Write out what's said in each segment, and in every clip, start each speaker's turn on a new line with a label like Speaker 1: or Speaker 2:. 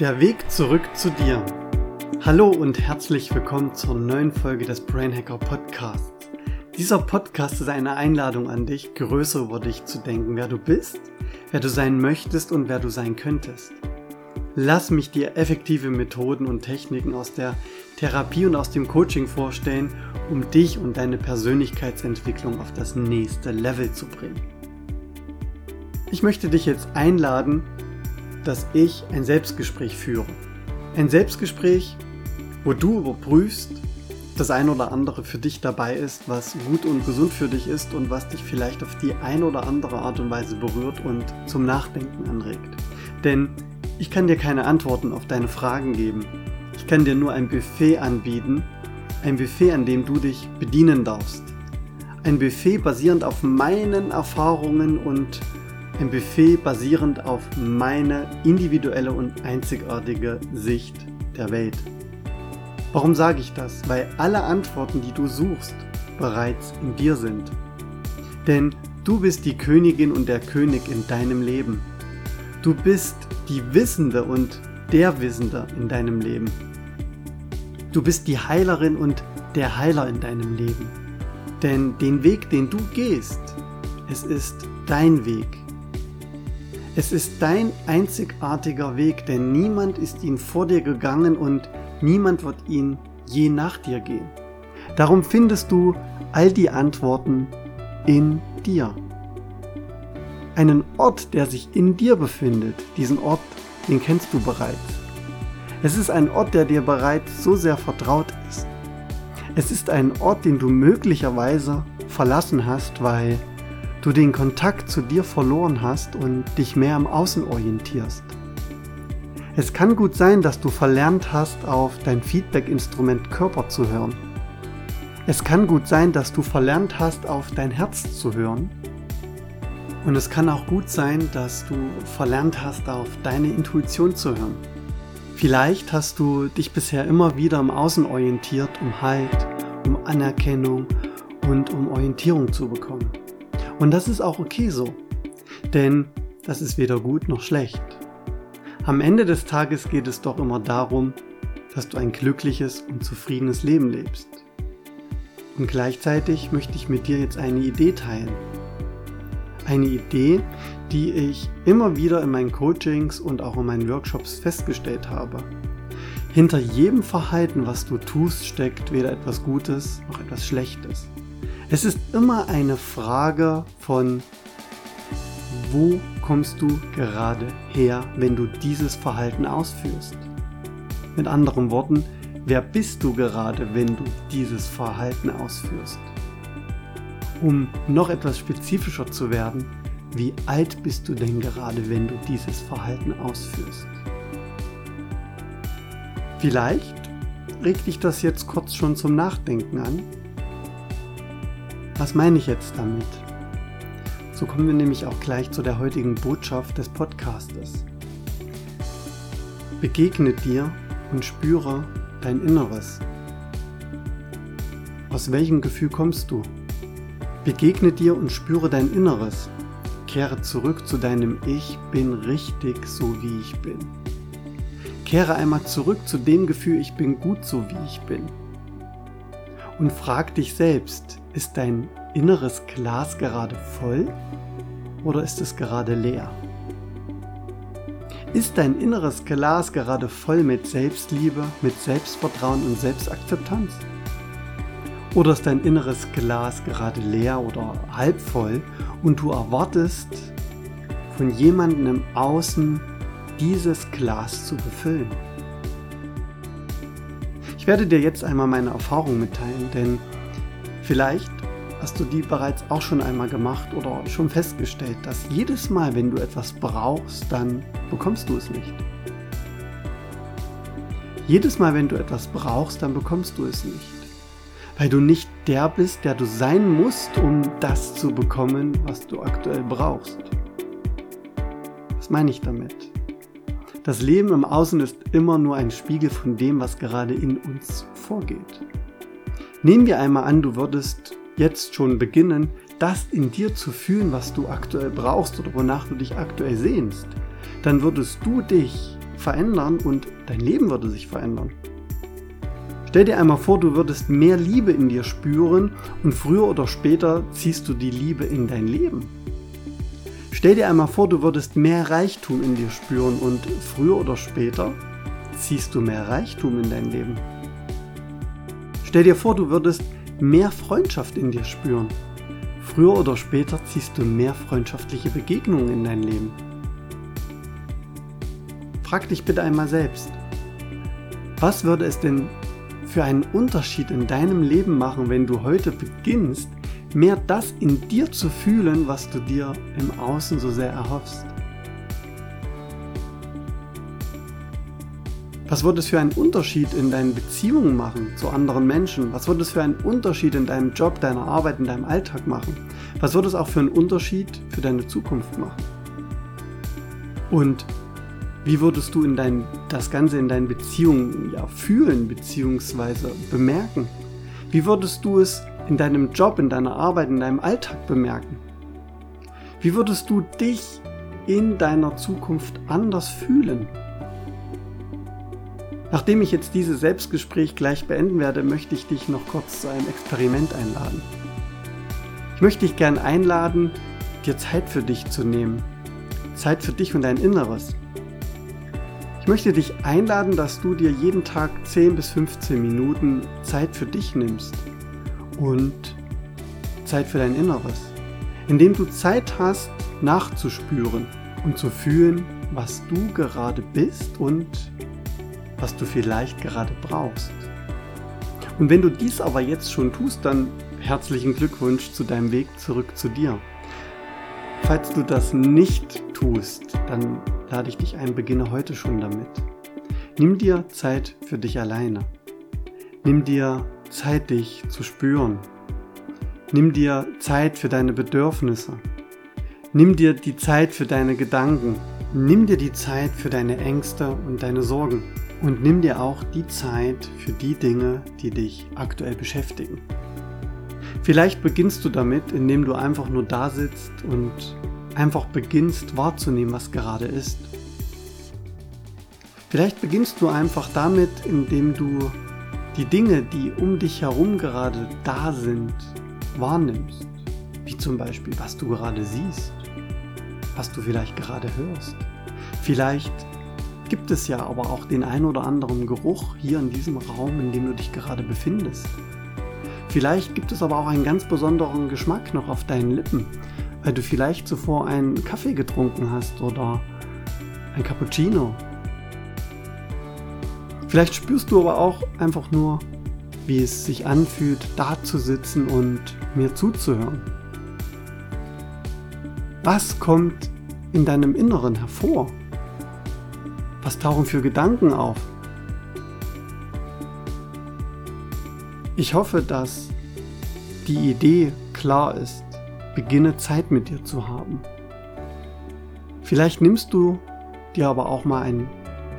Speaker 1: Der Weg zurück zu dir. Hallo und herzlich willkommen zur neuen Folge des Brain Hacker Podcasts. Dieser Podcast ist eine Einladung an dich, größer über dich zu denken, wer du bist, wer du sein möchtest und wer du sein könntest. Lass mich dir effektive Methoden und Techniken aus der Therapie und aus dem Coaching vorstellen, um dich und deine Persönlichkeitsentwicklung auf das nächste Level zu bringen. Ich möchte dich jetzt einladen, dass ich ein Selbstgespräch führe. Ein Selbstgespräch, wo du überprüfst, das ein oder andere für dich dabei ist, was gut und gesund für dich ist und was dich vielleicht auf die ein oder andere Art und Weise berührt und zum Nachdenken anregt. Denn ich kann dir keine Antworten auf deine Fragen geben. Ich kann dir nur ein Buffet anbieten, ein Buffet, an dem du dich bedienen darfst. Ein Buffet basierend auf meinen Erfahrungen und ein Buffet basierend auf meine individuelle und einzigartige Sicht der Welt. Warum sage ich das? Weil alle Antworten, die du suchst, bereits in dir sind. Denn du bist die Königin und der König in deinem Leben. Du bist die Wissende und der Wissende in deinem Leben. Du bist die Heilerin und der Heiler in deinem Leben. Denn den Weg, den du gehst, es ist dein Weg. Es ist dein einzigartiger Weg, denn niemand ist ihn vor dir gegangen und niemand wird ihn je nach dir gehen. Darum findest du all die Antworten in dir. Einen Ort, der sich in dir befindet, diesen Ort, den kennst du bereits. Es ist ein Ort, der dir bereits so sehr vertraut ist. Es ist ein Ort, den du möglicherweise verlassen hast, weil du den Kontakt zu dir verloren hast und dich mehr am Außen orientierst. Es kann gut sein, dass du verlernt hast, auf dein Feedback-Instrument Körper zu hören. Es kann gut sein, dass du verlernt hast, auf dein Herz zu hören. Und es kann auch gut sein, dass du verlernt hast, auf deine Intuition zu hören. Vielleicht hast du dich bisher immer wieder im Außen orientiert, um Halt, um Anerkennung und um Orientierung zu bekommen. Und das ist auch okay so, denn das ist weder gut noch schlecht. Am Ende des Tages geht es doch immer darum, dass du ein glückliches und zufriedenes Leben lebst. Und gleichzeitig möchte ich mit dir jetzt eine Idee teilen. Eine Idee, die ich immer wieder in meinen Coachings und auch in meinen Workshops festgestellt habe. Hinter jedem Verhalten, was du tust, steckt weder etwas Gutes noch etwas Schlechtes. Es ist immer eine Frage von, wo kommst du gerade her, wenn du dieses Verhalten ausführst? Mit anderen Worten, wer bist du gerade, wenn du dieses Verhalten ausführst? Um noch etwas spezifischer zu werden, wie alt bist du denn gerade, wenn du dieses Verhalten ausführst? Vielleicht regt dich das jetzt kurz schon zum Nachdenken an was meine ich jetzt damit? So kommen wir nämlich auch gleich zu der heutigen Botschaft des Podcastes. Begegne dir und spüre dein Inneres. Aus welchem Gefühl kommst du? Begegne dir und spüre dein Inneres. Kehre zurück zu deinem Ich bin richtig so wie ich bin. Kehre einmal zurück zu dem Gefühl, ich bin gut so wie ich bin. Und frag dich selbst, ist dein inneres Glas gerade voll oder ist es gerade leer? Ist dein inneres Glas gerade voll mit Selbstliebe, mit Selbstvertrauen und Selbstakzeptanz? Oder ist dein inneres Glas gerade leer oder halb voll und du erwartest von jemandem im Außen dieses Glas zu befüllen? Ich werde dir jetzt einmal meine Erfahrung mitteilen, denn Vielleicht hast du die bereits auch schon einmal gemacht oder schon festgestellt, dass jedes Mal, wenn du etwas brauchst, dann bekommst du es nicht. Jedes Mal, wenn du etwas brauchst, dann bekommst du es nicht. Weil du nicht der bist, der du sein musst, um das zu bekommen, was du aktuell brauchst. Was meine ich damit? Das Leben im Außen ist immer nur ein Spiegel von dem, was gerade in uns vorgeht. Nehmen wir einmal an, du würdest jetzt schon beginnen, das in dir zu fühlen, was du aktuell brauchst oder wonach du dich aktuell sehnst. Dann würdest du dich verändern und dein Leben würde sich verändern. Stell dir einmal vor, du würdest mehr Liebe in dir spüren und früher oder später ziehst du die Liebe in dein Leben. Stell dir einmal vor, du würdest mehr Reichtum in dir spüren und früher oder später ziehst du mehr Reichtum in dein Leben. Stell dir vor, du würdest mehr Freundschaft in dir spüren. Früher oder später ziehst du mehr freundschaftliche Begegnungen in dein Leben. Frag dich bitte einmal selbst, was würde es denn für einen Unterschied in deinem Leben machen, wenn du heute beginnst, mehr das in dir zu fühlen, was du dir im Außen so sehr erhoffst? Was würde es für einen Unterschied in deinen Beziehungen machen zu anderen Menschen? Was würde es für einen Unterschied in deinem Job, deiner Arbeit, in deinem Alltag machen? Was würde es auch für einen Unterschied für deine Zukunft machen? Und wie würdest du in dein, das Ganze in deinen Beziehungen ja, fühlen bzw. bemerken? Wie würdest du es in deinem Job, in deiner Arbeit, in deinem Alltag bemerken? Wie würdest du dich in deiner Zukunft anders fühlen? Nachdem ich jetzt dieses Selbstgespräch gleich beenden werde, möchte ich dich noch kurz zu einem Experiment einladen. Ich möchte dich gern einladen, dir Zeit für dich zu nehmen. Zeit für dich und dein Inneres. Ich möchte dich einladen, dass du dir jeden Tag 10 bis 15 Minuten Zeit für dich nimmst und Zeit für dein Inneres. Indem du Zeit hast, nachzuspüren und zu fühlen, was du gerade bist und was du vielleicht gerade brauchst. Und wenn du dies aber jetzt schon tust, dann herzlichen Glückwunsch zu deinem Weg zurück zu dir. Falls du das nicht tust, dann lade ich dich ein, beginne heute schon damit. Nimm dir Zeit für dich alleine. Nimm dir Zeit, dich zu spüren. Nimm dir Zeit für deine Bedürfnisse. Nimm dir die Zeit für deine Gedanken. Nimm dir die Zeit für deine Ängste und deine Sorgen. Und nimm dir auch die Zeit für die Dinge, die dich aktuell beschäftigen. Vielleicht beginnst du damit, indem du einfach nur da sitzt und einfach beginnst wahrzunehmen, was gerade ist. Vielleicht beginnst du einfach damit, indem du die Dinge, die um dich herum gerade da sind, wahrnimmst. Wie zum Beispiel, was du gerade siehst, was du vielleicht gerade hörst. Vielleicht gibt es ja aber auch den ein oder anderen Geruch hier in diesem Raum, in dem du dich gerade befindest. Vielleicht gibt es aber auch einen ganz besonderen Geschmack noch auf deinen Lippen, weil du vielleicht zuvor einen Kaffee getrunken hast oder ein Cappuccino. Vielleicht spürst du aber auch einfach nur, wie es sich anfühlt, da zu sitzen und mir zuzuhören. Was kommt in deinem Inneren hervor? Was tauchen für Gedanken auf? Ich hoffe, dass die Idee klar ist. Beginne Zeit mit dir zu haben. Vielleicht nimmst du dir aber auch mal ein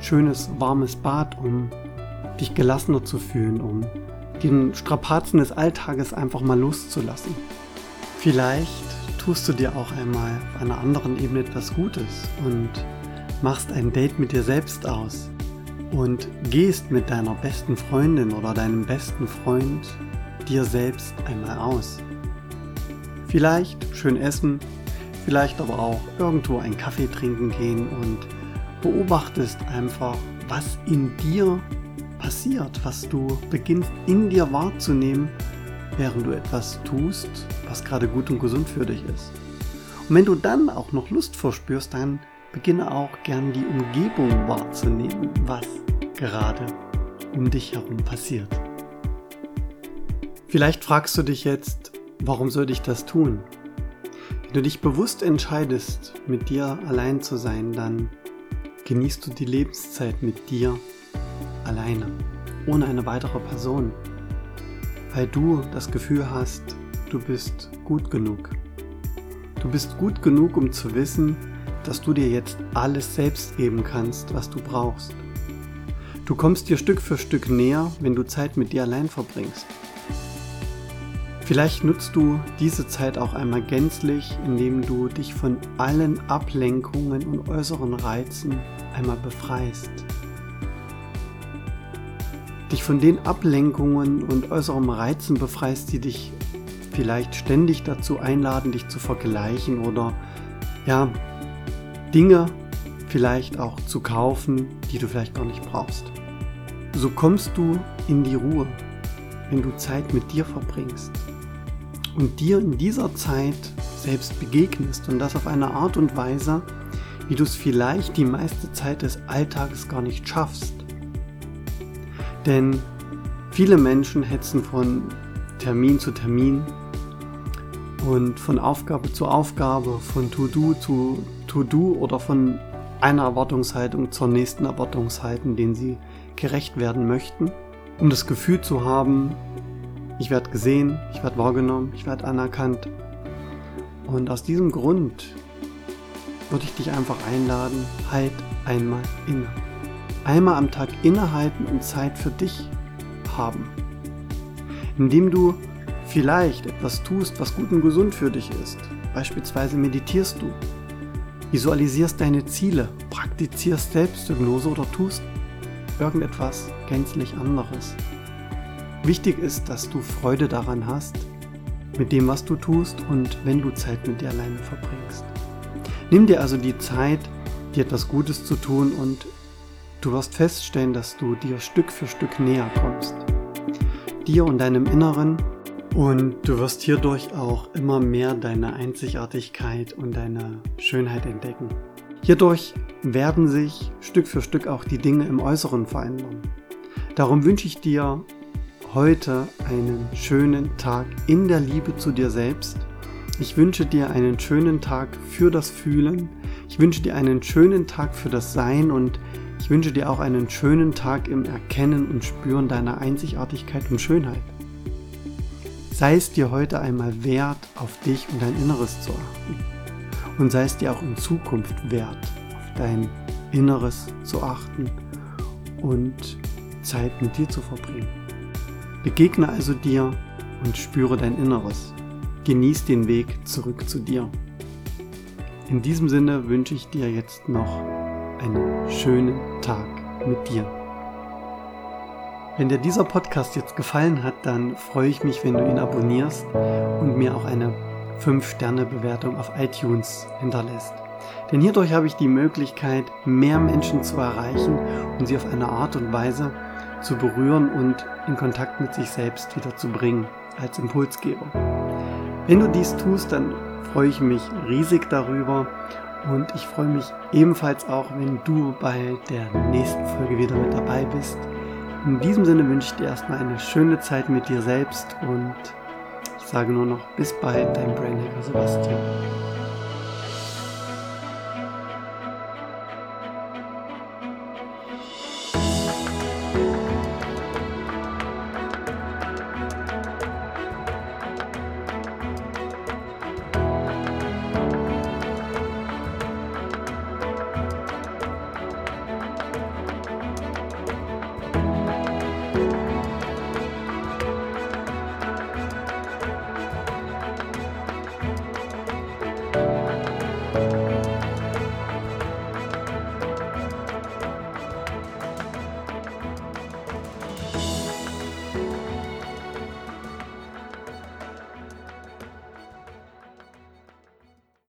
Speaker 1: schönes warmes Bad, um dich gelassener zu fühlen, um den Strapazen des Alltages einfach mal loszulassen. Vielleicht tust du dir auch einmal auf einer anderen Ebene etwas Gutes und machst ein Date mit dir selbst aus und gehst mit deiner besten Freundin oder deinem besten Freund dir selbst einmal aus. Vielleicht schön essen, vielleicht aber auch irgendwo einen Kaffee trinken gehen und beobachtest einfach, was in dir passiert, was du beginnst in dir wahrzunehmen, während du etwas tust, was gerade gut und gesund für dich ist. Und wenn du dann auch noch Lust verspürst, dann beginne auch gern die Umgebung wahrzunehmen, was gerade um dich herum passiert. Vielleicht fragst du dich jetzt, warum soll ich das tun? Wenn du dich bewusst entscheidest, mit dir allein zu sein, dann genießt du die Lebenszeit mit dir alleine, ohne eine weitere Person, weil du das Gefühl hast, du bist gut genug. Du bist gut genug, um zu wissen, dass du dir jetzt alles selbst geben kannst, was du brauchst. Du kommst dir Stück für Stück näher, wenn du Zeit mit dir allein verbringst. Vielleicht nutzt du diese Zeit auch einmal gänzlich, indem du dich von allen Ablenkungen und äußeren Reizen einmal befreist. Dich von den Ablenkungen und äußeren Reizen befreist, die dich vielleicht ständig dazu einladen, dich zu vergleichen oder ja, Dinge vielleicht auch zu kaufen, die du vielleicht gar nicht brauchst. So kommst du in die Ruhe, wenn du Zeit mit dir verbringst und dir in dieser Zeit selbst begegnest und das auf eine Art und Weise, wie du es vielleicht die meiste Zeit des Alltages gar nicht schaffst. Denn viele Menschen hetzen von Termin zu Termin und von Aufgabe zu Aufgabe, von To-Do zu To-Do oder von einer Erwartungshaltung zur nächsten Erwartungshaltung, denen sie gerecht werden möchten, um das Gefühl zu haben, ich werde gesehen, ich werde wahrgenommen, ich werde anerkannt. Und aus diesem Grund würde ich dich einfach einladen, halt einmal inne. Einmal am Tag innehalten und Zeit für dich haben. Indem du vielleicht etwas tust, was gut und gesund für dich ist. Beispielsweise meditierst du, visualisierst deine Ziele, praktizierst Selbsthypnose oder tust irgendetwas gänzlich anderes. Wichtig ist, dass du Freude daran hast, mit dem, was du tust und wenn du Zeit mit dir alleine verbringst. Nimm dir also die Zeit, dir etwas Gutes zu tun und du wirst feststellen, dass du dir Stück für Stück näher kommst. Dir und deinem Inneren und du wirst hierdurch auch immer mehr deine Einzigartigkeit und deine Schönheit entdecken. Hierdurch werden sich Stück für Stück auch die Dinge im Äußeren verändern. Darum wünsche ich dir heute einen schönen Tag in der Liebe zu dir selbst. Ich wünsche dir einen schönen Tag für das Fühlen. Ich wünsche dir einen schönen Tag für das Sein und ich wünsche dir auch einen schönen Tag im Erkennen und Spüren deiner Einzigartigkeit und Schönheit. Sei es dir heute einmal wert, auf dich und dein Inneres zu achten. Und sei es dir auch in Zukunft wert, auf dein Inneres zu achten und Zeit mit dir zu verbringen. Begegne also dir und spüre dein Inneres. Genieß den Weg zurück zu dir. In diesem Sinne wünsche ich dir jetzt noch einen schönen Tag mit dir. Wenn dir dieser Podcast jetzt gefallen hat, dann freue ich mich, wenn du ihn abonnierst und mir auch eine 5-Sterne-Bewertung auf iTunes hinterlässt. Denn hierdurch habe ich die Möglichkeit, mehr Menschen zu erreichen und sie auf eine Art und Weise zu berühren und in Kontakt mit sich selbst wieder zu bringen als Impulsgeber. Wenn du dies tust, dann freue ich mich riesig darüber und ich freue mich ebenfalls auch, wenn du bei der nächsten Folge wieder mit dabei bist. In diesem Sinne wünsche ich dir erstmal eine schöne Zeit mit dir selbst und ich sage nur noch bis bald, dein Brainhacker Sebastian.